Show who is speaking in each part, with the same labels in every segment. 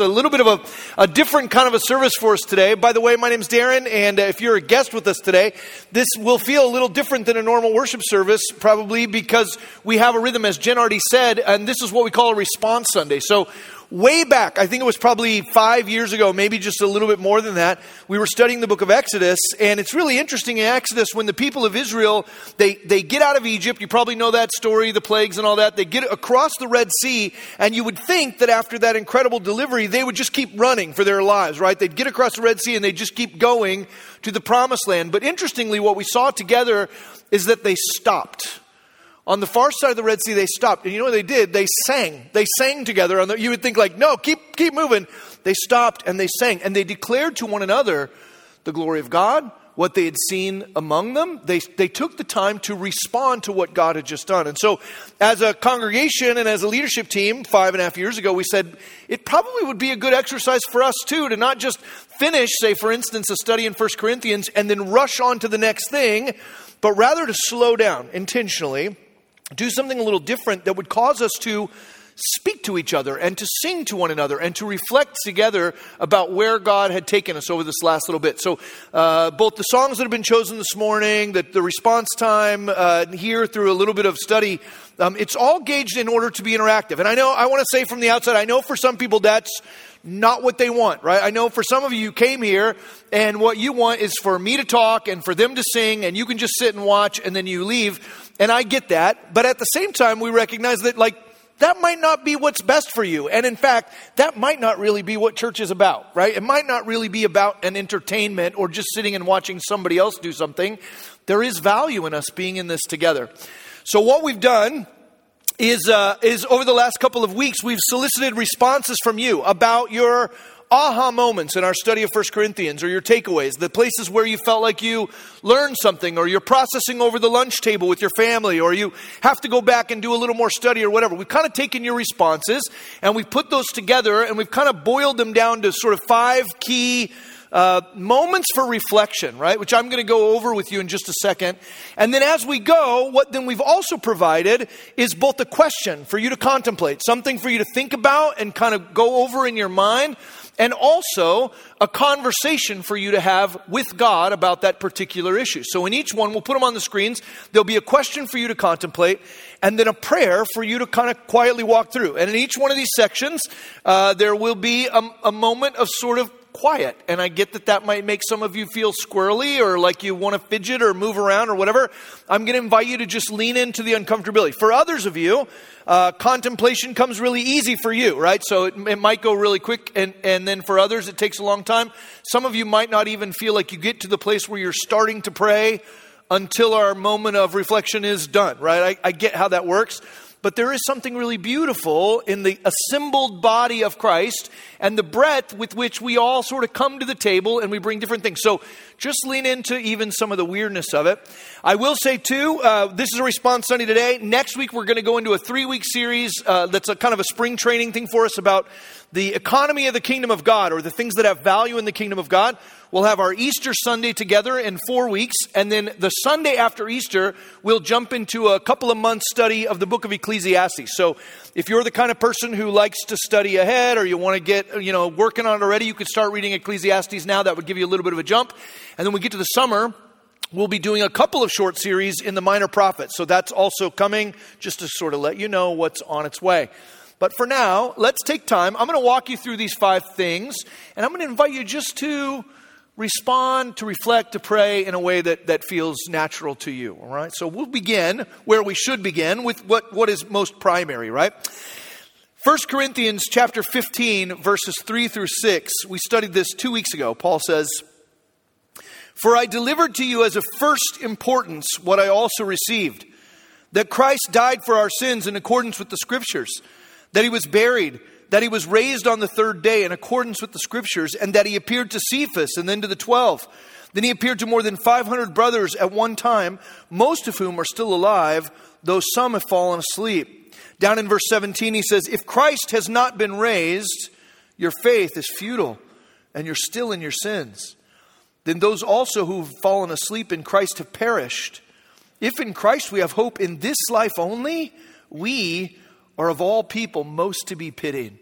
Speaker 1: A little bit of a, a different kind of a service for us today. By the way, my name's Darin, and uh, if you're a guest with us today, this will feel a little different than a normal worship service, probably because we have a rhythm, as Jen already said, and this is what we call a response Sunday. So way back, I think it was probably five years ago, maybe just a little bit more than that, we were studying the book of Exodus, and it's really interesting in Exodus when the people of Israel, they, they get out of Egypt, you probably know that story, the plagues and all that, they get across the Red Sea, and you would think that after that incredible delivery, they would just keep running for their lives, right? They'd get across the Red Sea and they'd just keep going to the promised land. But interestingly, what we saw together is that they stopped on the far side of the Red Sea, they stopped. And you know what they did? They sang. They sang together. The, you would think like, no, keep, keep moving. They stopped and they sang. And they declared to one another the glory of God, what they had seen among them. They, they took the time to respond to what God had just done. And so, as a congregation and as a leadership team, five and a half years ago, we said it probably would be a good exercise for us too to not just finish, say, for instance, a study in First Corinthians and then rush on to the next thing, but rather to slow down intentionally do something a little different that would cause us to speak to each other and to sing to one another and to reflect together about where God had taken us over this last little bit. So, uh, both the songs that have been chosen this morning, the, the response time uh, here through a little bit of study, um, it's all gauged in order to be interactive. And I know, I want to say from the outside, I know for some people that's not what they want, right? I know for some of you, came here and what you want is for me to talk and for them to sing and you can just sit and watch and then you leave. And I get that. But at the same time, we recognize that, like, that might not be what's best for you. And in fact, that might not really be what church is about, right? It might not really be about an entertainment or just sitting and watching somebody else do something. There is value in us being in this together. So, what we've done is, uh, is over the last couple of weeks, we've solicited responses from you about your aha moments in our study of 1 Corinthians or your takeaways, the places where you felt like you learned something or you're processing over the lunch table with your family or you have to go back and do a little more study or whatever. We've kind of taken your responses and we've put those together and we've kind of boiled them down to sort of five key uh, moments for reflection, right? Which I'm going to go over with you in just a second. And then as we go, what then we've also provided is both a question for you to contemplate, something for you to think about and kind of go over in your mind, and also a conversation for you to have with God about that particular issue. So, in each one, we'll put them on the screens. There'll be a question for you to contemplate, and then a prayer for you to kind of quietly walk through. And in each one of these sections, uh, there will be a, a moment of sort of quiet. And I get that that might make some of you feel squirrely or like you want to fidget or move around or whatever. I'm going to invite you to just lean into the uncomfortability. For others of you, uh, contemplation comes really easy for you, right? So it, it might go really quick, and, and then for others, it takes a long time. Some of you might not even feel like you get to the place where you're starting to pray until our moment of reflection is done, right? I, I get how that works. But there is something really beautiful in the assembled body of Christ and the breadth with which we all sort of come to the table and we bring different things. So just lean into even some of the weirdness of it. I will say, too, uh, this is a response Sunday today. Next week, we're going to go into a three week series uh, that's a kind of a spring training thing for us about the economy of the kingdom of God or the things that have value in the kingdom of God. We'll have our Easter Sunday together in four weeks, and then the Sunday after Easter, we'll jump into a couple of months study of the book of Ecclesiastes. So, if you're the kind of person who likes to study ahead or you want to get, you know, working on it already, you could start reading Ecclesiastes now. That would give you a little bit of a jump. And then we get to the summer, we'll be doing a couple of short series in the Minor Prophets. So that's also coming just to sort of let you know what's on its way. But for now, let's take time. I'm going to walk you through these five things, and I'm going to invite you just to respond, to reflect, to pray in a way that, that feels natural to you. All right? So we'll begin where we should begin with what, what is most primary, right? 1 Corinthians chapter 15, verses 3 through 6. We studied this two weeks ago. Paul says, For I delivered to you as of first importance what I also received that Christ died for our sins in accordance with the Scriptures, that he was buried that he was raised on the third day in accordance with the scriptures, and that he appeared to Cephas and then to the twelve. Then he appeared to more than 500 brothers at one time, most of whom are still alive, though some have fallen asleep. Down in verse 17, he says, If Christ has not been raised, your faith is futile, and you're still in your sins. Then those also who've fallen asleep in Christ have perished. If in Christ we have hope in this life only, we are of all people most to be pitied.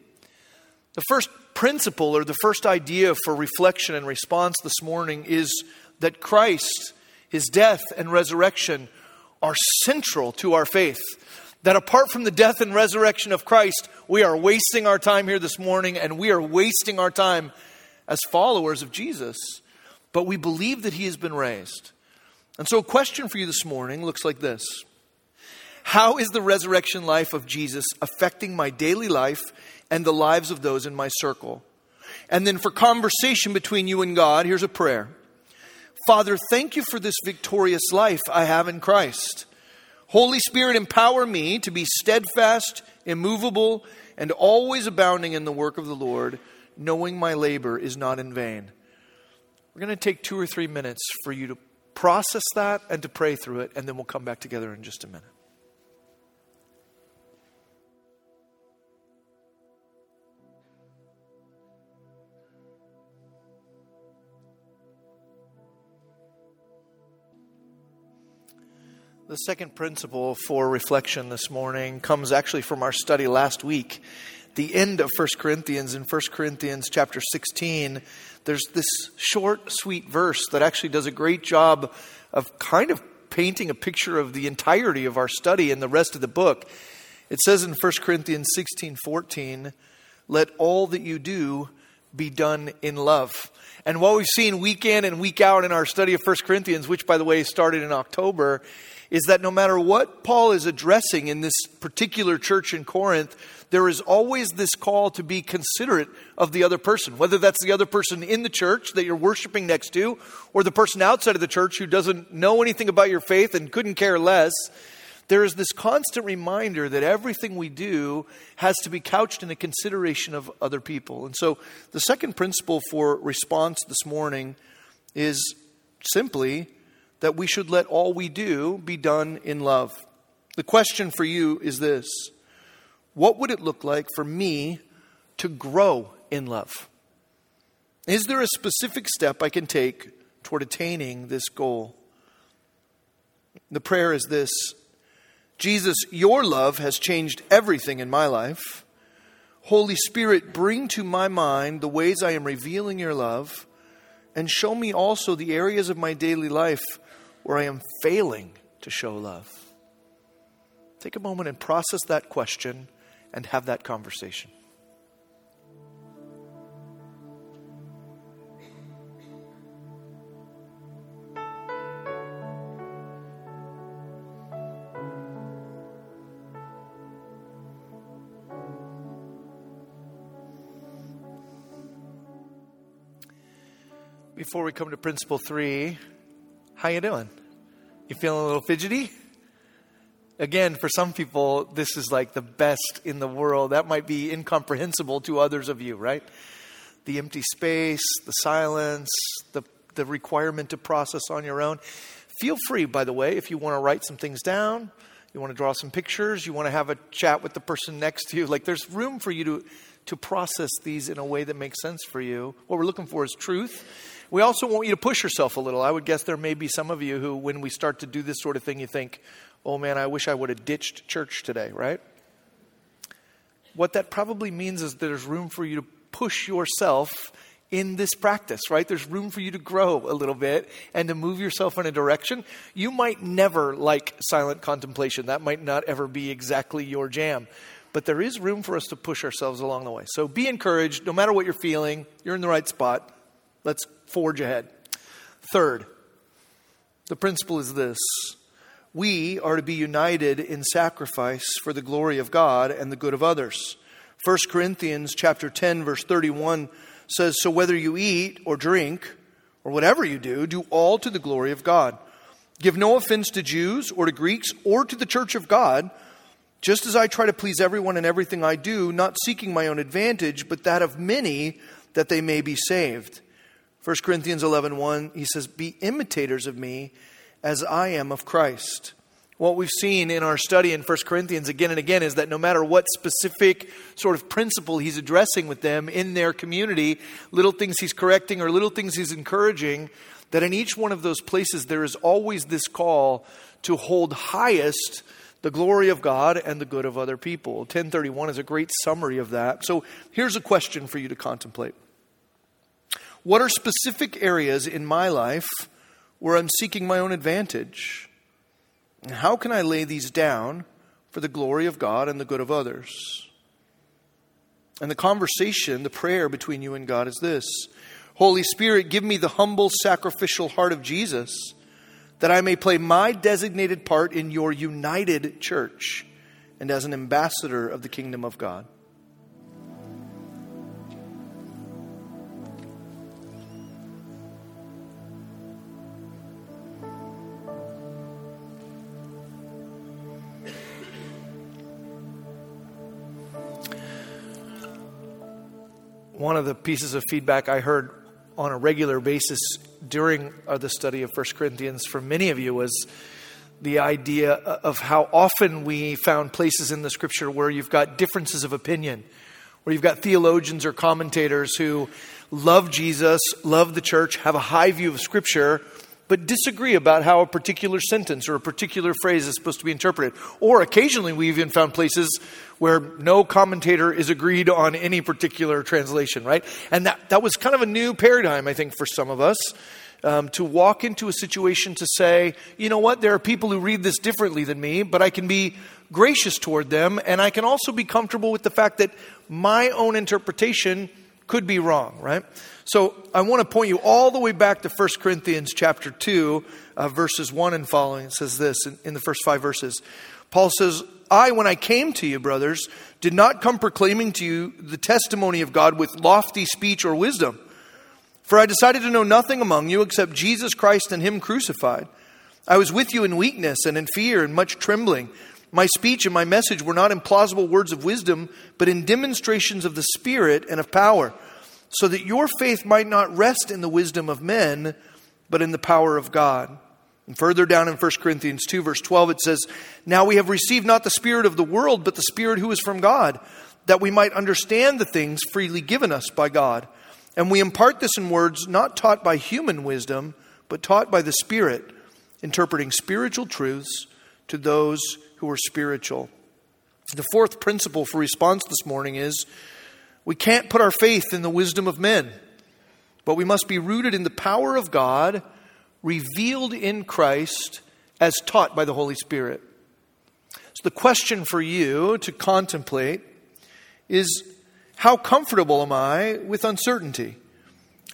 Speaker 1: The first principle or the first idea for reflection and response this morning is that Christ, his death and resurrection, are central to our faith. That apart from the death and resurrection of Christ, we are wasting our time here this morning and we are wasting our time as followers of Jesus. But we believe that he has been raised. And so, a question for you this morning looks like this How is the resurrection life of Jesus affecting my daily life and the lives of those in my circle? And then, for conversation between you and God, here's a prayer Father, thank you for this victorious life I have in Christ. Holy Spirit, empower me to be steadfast, immovable, and always abounding in the work of the Lord, knowing my labor is not in vain. We're going to take two or three minutes for you to process that and to pray through it, and then we'll come back together in just a minute. The second principle for reflection this morning comes actually from our study last week. The end of 1 Corinthians, in 1 Corinthians chapter 16, there's this short, sweet verse that actually does a great job of kind of painting a picture of the entirety of our study and the rest of the book. It says in 1 Corinthians 16 14, let all that you do be done in love. And what we've seen week in and week out in our study of 1 Corinthians, which by the way started in October, is that no matter what Paul is addressing in this particular church in Corinth, there is always this call to be considerate of the other person, whether that's the other person in the church that you're worshiping next to, or the person outside of the church who doesn't know anything about your faith and couldn't care less. There is this constant reminder that everything we do has to be couched in a consideration of other people. And so the second principle for response this morning is simply that we should let all we do be done in love. The question for you is this What would it look like for me to grow in love? Is there a specific step I can take toward attaining this goal? The prayer is this Jesus, your love has changed everything in my life. Holy Spirit, bring to my mind the ways I am revealing your love, and show me also the areas of my daily life where I am failing to show love? Take a moment and process that question and have that conversation. Before we come to principle three, how you doing? You feeling a little fidgety? Again, for some people, this is like the best in the world. That might be incomprehensible to others of you, right? The empty space, the silence, the, the requirement to process on your own. Feel free, by the way, if you want to write some things down, you want to draw some pictures, you want to have a chat with the person next to you. Like there's room for you to, to process these in a way that makes sense for you. What we're looking for is truth we also want you to push yourself a little. I would guess there may be some of you who, when we start to do this sort of thing, you think, oh man, I wish I would have ditched church today, right? What that probably means is there's room for you to push yourself in this practice, right? There's room for you to grow a little bit and to move yourself in a direction. You might never like silent contemplation. That might not ever be exactly your jam. But there is room for us to push ourselves along the way. So be encouraged. No matter what you're feeling, you're in the right spot. Let's forge ahead. Third, the principle is this we are to be united in sacrifice for the glory of God and the good of others. 1 Corinthians chapter 10 verse 31 says so whether you eat or drink or whatever you do do all to the glory of God. Give no offense to Jews or to Greeks or to the church of God just as I try to please everyone in everything I do not seeking my own advantage but that of many that they may be saved. 1 Corinthians 11 1, he says, Be imitators of me as I am of Christ. What we've seen in our study in 1 Corinthians again and again is that no matter what specific sort of principle he's addressing with them in their community, little things he's correcting or little things he's encouraging, that in each one of those places there is always this call to hold highest the glory of God and the good of other people. 1031 is a great summary of that. So here's a question for you to contemplate. What are specific areas in my life where I'm seeking my own advantage? And how can I lay these down for the glory of God and the good of others? And the conversation, the prayer between you and God is this Holy Spirit, give me the humble, sacrificial heart of Jesus that I may play my designated part in your united church and as an ambassador of the kingdom of God. One of the pieces of feedback I heard on a regular basis during uh, the study of 1 Corinthians for many of you was the idea of how often we found places in the scripture where you've got differences of opinion, where you've got theologians or commentators who love Jesus, love the church, have a high view of scripture, but disagree about how a particular sentence or a particular phrase is supposed to be interpreted. Or occasionally we even found places where no commentator is agreed on any particular translation, right? And that, that was kind of a new paradigm, I think, for some of us. Um, to walk into a situation to say, you know what, there are people who read this differently than me, but I can be gracious toward them, and I can also be comfortable with the fact that my own interpretation could be wrong, right? So I want to point you all the way back to 1 Corinthians chapter 2, uh, verses 1 and following. It says this in, in the first five verses. Paul says, I, when I came to you, brothers, did not come proclaiming to you the testimony of God with lofty speech or wisdom. For I decided to know nothing among you except Jesus Christ and Him crucified. I was with you in weakness and in fear and much trembling. My speech and my message were not in plausible words of wisdom, but in demonstrations of the Spirit and of power so that your faith might not rest in the wisdom of men, but in the power of God. And further down in 1 Corinthians 2, verse 12, it says, Now we have received not the Spirit of the world, but the Spirit who is from God, that we might understand the things freely given us by God. And we impart this in words not taught by human wisdom, but taught by the Spirit, interpreting spiritual truths to those who are spiritual. The fourth principle for response this morning is we can't put our faith in the wisdom of men, but we must be rooted in the power of God revealed in Christ as taught by the Holy Spirit. So, the question for you to contemplate is how comfortable am I with uncertainty?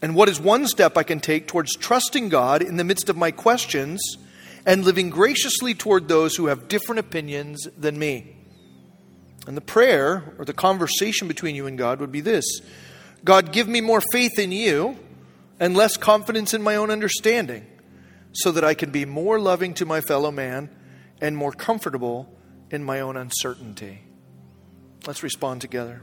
Speaker 1: And what is one step I can take towards trusting God in the midst of my questions and living graciously toward those who have different opinions than me? And the prayer or the conversation between you and God would be this God, give me more faith in you and less confidence in my own understanding, so that I can be more loving to my fellow man and more comfortable in my own uncertainty. Let's respond together.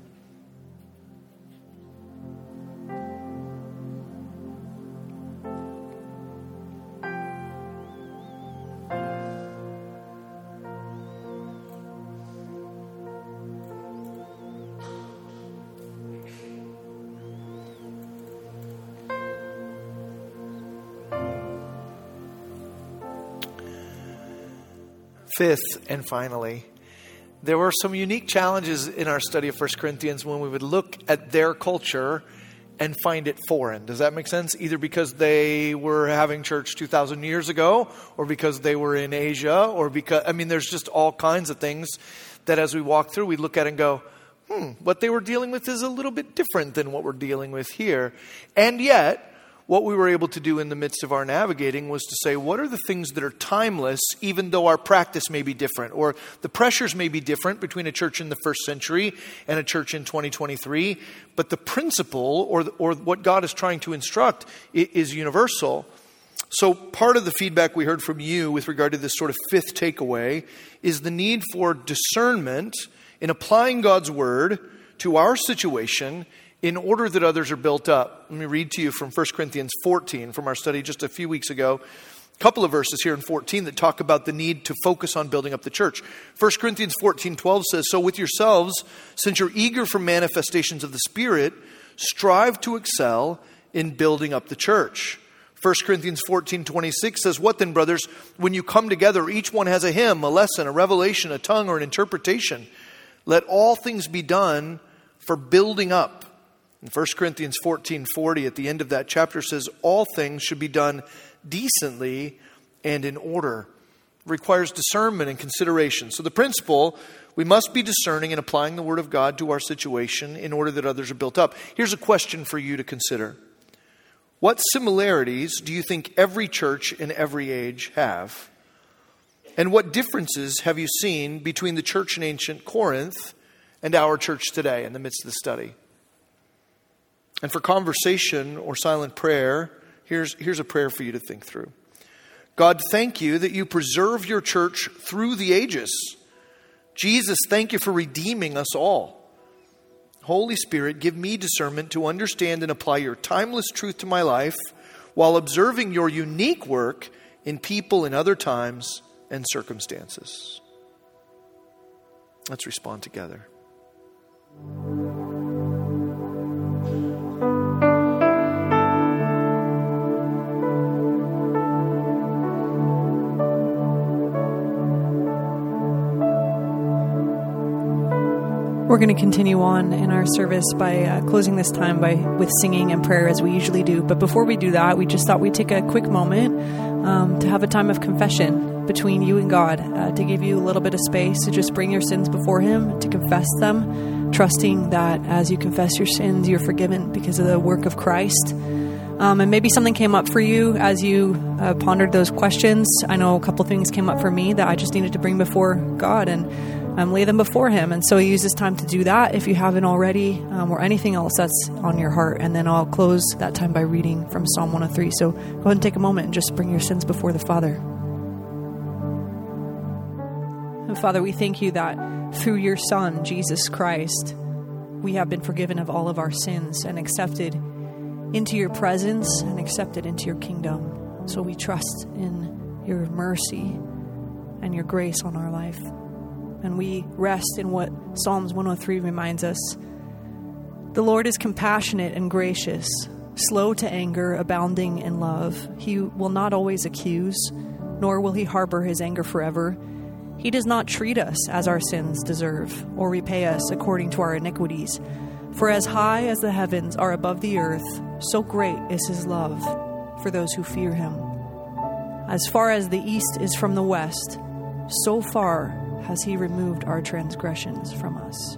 Speaker 1: Fifth, and finally, there were some unique challenges in our study of 1 Corinthians when we would look at their culture and find it foreign. Does that make sense? Either because they were having church 2,000 years ago, or because they were in Asia, or because, I mean, there's just all kinds of things that as we walk through, we look at and go, hmm, what they were dealing with is a little bit different than what we're dealing with here. And yet, what we were able to do in the midst of our navigating was to say, what are the things that are timeless, even though our practice may be different, or the pressures may be different between a church in the first century and a church in 2023, but the principle or, or what God is trying to instruct is universal. So, part of the feedback we heard from you with regard to this sort of fifth takeaway is the need for discernment in applying God's word to our situation in order that others are built up. Let me read to you from 1 Corinthians 14 from our study just a few weeks ago. A couple of verses here in 14 that talk about the need to focus on building up the church. 1 Corinthians 14 12 says, So with yourselves, since you're eager for manifestations of the Spirit, strive to excel in building up the church. 1 Corinthians 14 26 says, What then, brothers, when you come together, each one has a hymn, a lesson, a revelation, a tongue, or an interpretation. Let all things be done for building up. In 1 Corinthians 14 40, at the end of that chapter, says, All things should be done decently and in order. It requires discernment and consideration. So the principle we must be discerning and applying the Word of God to our situation in order that others are built up. Here's a question for you to consider What similarities do you think every church in every age have? And what differences have you seen between the church in ancient Corinth and our church today in the midst of the study? And for conversation or silent prayer, here's, here's a prayer for you to think through. God, thank you that you preserve your church through the ages. Jesus, thank you for redeeming us all. Holy Spirit, give me discernment to understand and apply your timeless truth to my life while observing your unique work in people in other times and circumstances. Let's respond together.
Speaker 2: We're going to continue on in our service by uh, closing this time by with singing and prayer as we usually do. But before we do that, we just thought we'd take a quick moment um, to have a time of confession between you and God, uh, to give you a little bit of space to just bring your sins before Him, to confess them, trusting that as you confess your sins, you're forgiven because of the work of Christ. Um, and maybe something came up for you as you uh, pondered those questions. I know a couple things came up for me that I just needed to bring before God and um, lay them before Him. And so He uses time to do that if you haven't already, um, or anything else that's on your heart. And then I'll close that time by reading from Psalm 103. So go ahead and take a moment and just bring your sins before the Father. And Father, we thank you that through your Son, Jesus Christ, we have been forgiven of all of our sins and accepted into your presence and accepted into your kingdom. So we trust in your mercy and your grace on our life and we rest in what Psalms 103 reminds us. The Lord is compassionate and gracious, slow to anger, abounding in love. He will not always accuse, nor will he harbor his anger forever. He does not treat us as our sins deserve, or repay us according to our iniquities. For as high as the heavens are above the earth, so great is his love for those who fear him. As far as the east is from the west, so far has he removed our transgressions from us.